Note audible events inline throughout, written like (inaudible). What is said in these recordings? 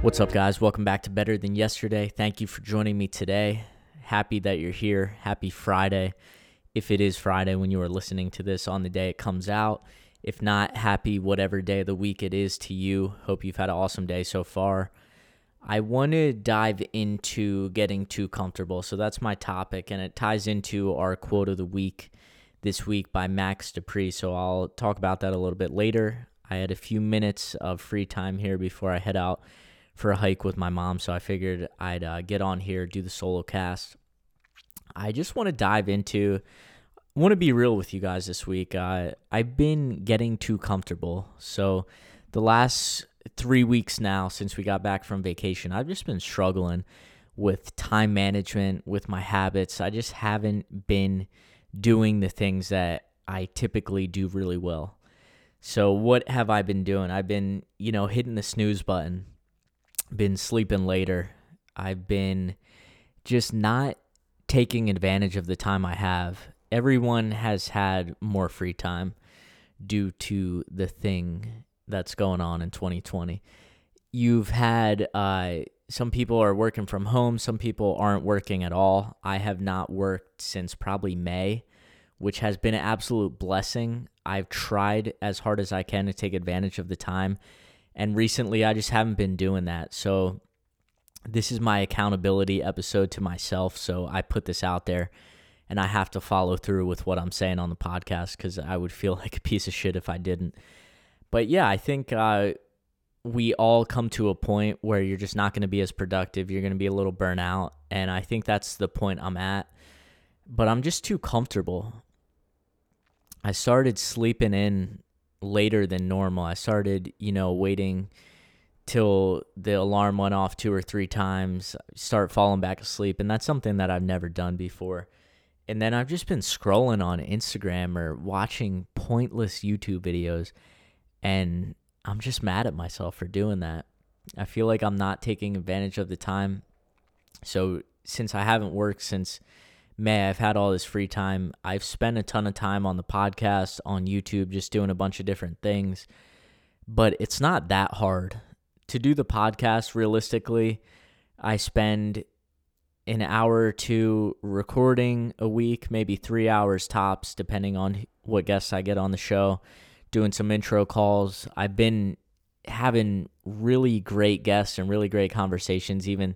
What's up, guys? Welcome back to Better Than Yesterday. Thank you for joining me today. Happy that you're here. Happy Friday. If it is Friday when you are listening to this on the day it comes out. If not, happy whatever day of the week it is to you. Hope you've had an awesome day so far. I want to dive into getting too comfortable. So that's my topic, and it ties into our quote of the week this week by Max De Pree. So I'll talk about that a little bit later. I had a few minutes of free time here before I head out for a hike with my mom, so I figured I'd uh, get on here, do the solo cast. I just want to dive into, want to be real with you guys this week. Uh, I've been getting too comfortable. So the last three weeks now since we got back from vacation, I've just been struggling with time management, with my habits. I just haven't been doing the things that I typically do really well. So what have I been doing? I've been, you know, hitting the snooze button been sleeping later. I've been just not taking advantage of the time I have. Everyone has had more free time due to the thing that's going on in 2020. You've had uh, some people are working from home, some people aren't working at all. I have not worked since probably May, which has been an absolute blessing. I've tried as hard as I can to take advantage of the time and recently, I just haven't been doing that. So, this is my accountability episode to myself. So, I put this out there and I have to follow through with what I'm saying on the podcast because I would feel (laughs) like a piece of shit if I didn't. But yeah, I think uh, we all come to a point where you're just not going to be as productive. You're going to be a little burnout. And I think that's the point I'm at. But I'm just too comfortable. I started sleeping in later than normal. I started, you know, waiting till the alarm went off two or three times, start falling back asleep, and that's something that I've never done before. And then I've just been scrolling on Instagram or watching pointless YouTube videos, and I'm just mad at myself for doing that. I feel like I'm not taking advantage of the time. So, since I haven't worked since May, I've had all this free time. I've spent a ton of time on the podcast, on YouTube, just doing a bunch of different things. But it's not that hard. To do the podcast, realistically, I spend an hour or two recording a week, maybe three hours tops, depending on what guests I get on the show, doing some intro calls. I've been having really great guests and really great conversations, even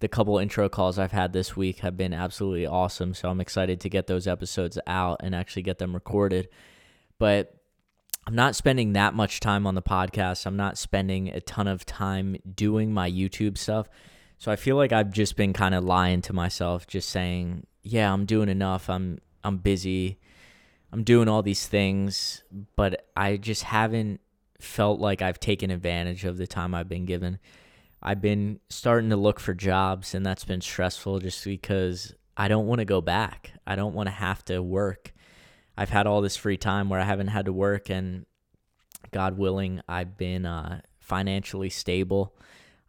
the couple intro calls I've had this week have been absolutely awesome. So I'm excited to get those episodes out and actually get them recorded. But I'm not spending that much time on the podcast. I'm not spending a ton of time doing my YouTube stuff. So I feel like I've just been kind of lying to myself, just saying, "Yeah, I'm doing enough. I'm I'm busy. I'm doing all these things, but I just haven't felt like I've taken advantage of the time I've been given." I've been starting to look for jobs, and that's been stressful just because I don't want to go back. I don't want to have to work. I've had all this free time where I haven't had to work, and God willing, I've been uh, financially stable.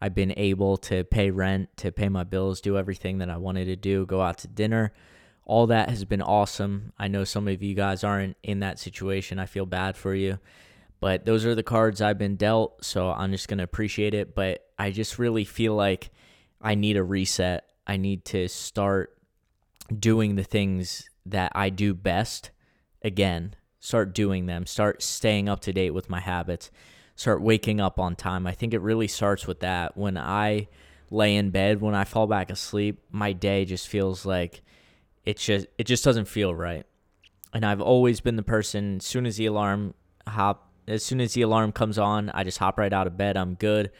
I've been able to pay rent, to pay my bills, do everything that I wanted to do, go out to dinner. All that has been awesome. I know some of you guys aren't in that situation. I feel bad for you. But those are the cards I've been dealt, so I'm just going to appreciate it. But I just really feel like I need a reset. I need to start doing the things that I do best again. Start doing them, start staying up to date with my habits, start waking up on time. I think it really starts with that. When I lay in bed, when I fall back asleep, my day just feels like it just it just doesn't feel right. And I've always been the person as soon as the alarm hop as soon as the alarm comes on, I just hop right out of bed. I'm good.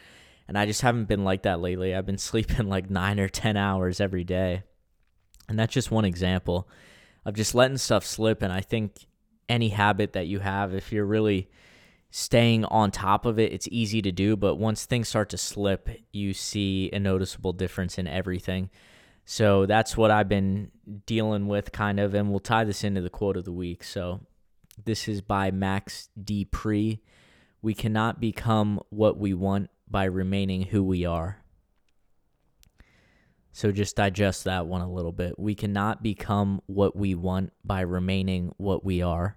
And I just haven't been like that lately. I've been (laughs) sleeping like nine or 10 hours every day. And that's just one example of just letting stuff slip. And I think any habit that you have, if you're really staying on top of it, it's easy to do, but once things start to slip, you see a noticeable difference in everything. So that's what I've been dealing with, kind of, and we'll tie this into the quote of the week. So this is by Max D. We cannot become what we want by remaining who we are. So just digest that one a little bit. We cannot become what we want by remaining what we are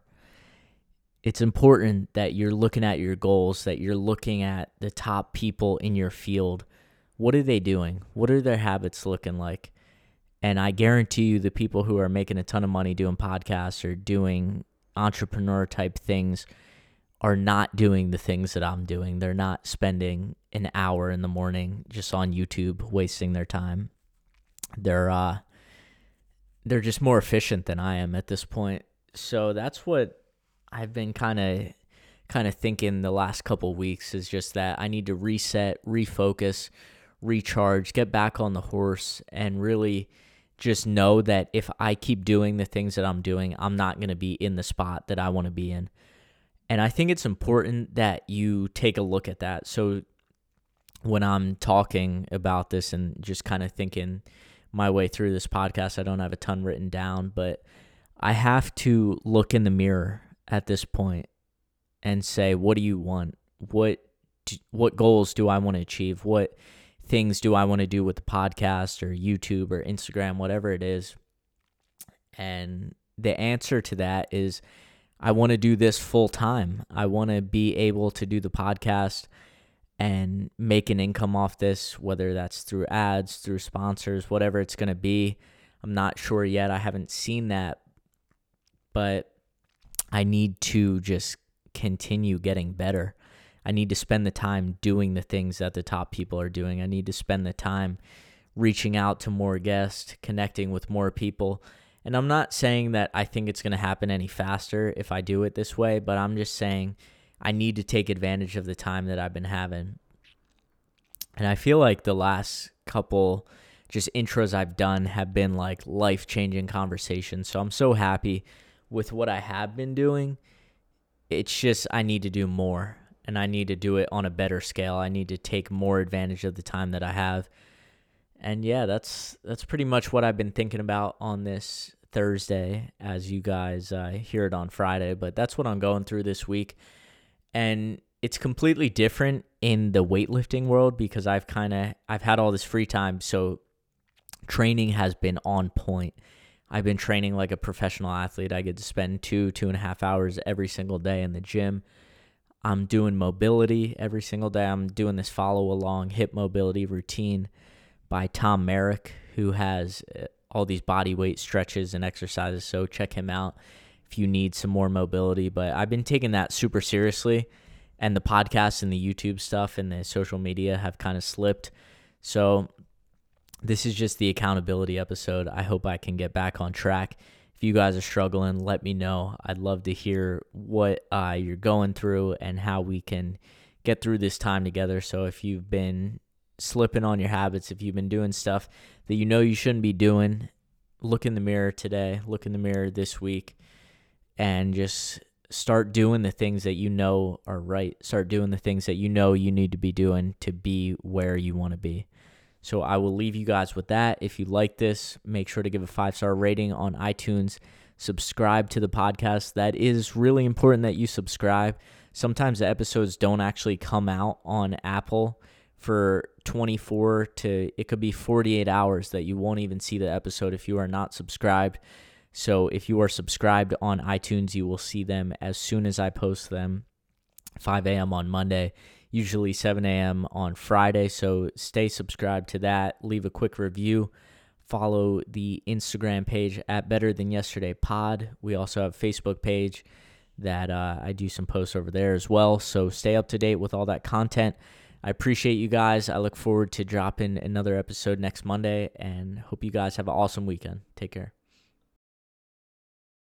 it's important that you're looking at your goals, that you're looking at the top people in your field. What are they doing? What are their habits looking like? And I guarantee you, the people who are making a ton of money doing podcasts or doing entrepreneur type things are not doing the things that I'm doing. They're not spending an hour in the morning just on YouTube wasting their time. They're uh they're just more efficient than I am at this point. So that's what I've been kind of kind of thinking the last couple weeks is just that I need to reset, refocus, recharge, get back on the horse and really just know that if I keep doing the things that I'm doing, I'm not going to be in the spot that I want to be in. And I think it's important that you take a look at that. So when I'm talking about this and just kind of thinking my way through this podcast, I don't have a ton written down, but I have to look in the mirror at this point and say, what do you want? What what goals do I want to achieve? What things do I want to do with the podcast or YouTube or Instagram, whatever it is? And the answer to that is I want to do this full time. I want to be able to do the podcast and make an income off this, whether that's through ads, through sponsors, whatever it's going to be. I'm not sure yet. I haven't seen that. But I need to just continue getting better. I need to spend the time doing the things that the top people are doing. I need to spend the time reaching out to more guests, connecting with more people. And I'm not saying that I think it's going to happen any faster if I do it this way, but I'm just saying I need to take advantage of the time that I've been having. And I feel like the last couple just intros I've done have been like life changing conversations. So I'm so happy with what I have been doing. It's just I need to do more and I need to do it on a better scale. I need to take more advantage of the time that I have. And yeah, that's that's pretty much what I've been thinking about on this Thursday as you guys uh, hear it on Friday, but that's what I'm going through this week. And it's completely different in the weightlifting world because I've kind of I've had all this free time, so training has been on point I've been training like a professional athlete. I get to spend two, two and a half hours every single day in the gym. I'm doing mobility every single day. I'm doing this follow along hip mobility routine by Tom Merrick, who has uh, all these body weight stretches and exercises. So check him out if you need some more mobility. But I've been taking that super seriously, and the podcast and the YouTube stuff and the social media have kind of slipped. So this is just the accountability episode. I hope I can get back on track. You guys are struggling, let me know. I'd love to hear what uh, you're going through and how we can get through this time together. So if you've been slipping on your habits, if you've been doing stuff that you know you shouldn't be doing, look in the mirror today, look in the mirror this week, and just start doing the things that you know are right. Start doing the things that you know you need to be doing to be where you want to be. So I will leave you guys with that. If you like this, make sure to give a five star rating on iTunes. Subscribe to the podcast. That is really important that you subscribe. Sometimes the episodes don't actually come out on Apple for 24 to it could be 48 hours that you won't even see the episode if you are not subscribed. So if you are subscribed on iTunes, you will see them as soon as I post them 5 a.m. on Monday usually 7 a.m. on Friday. So stay subscribed to that. Leave a quick review. Follow the Instagram page at Better Than Yesterday Pod. We also have Facebook page that uh, I do some posts over there as well. So stay up to date with all that content. I appreciate you guys. I look forward to dropping another episode next Monday and hope you guys have an awesome weekend. Take care.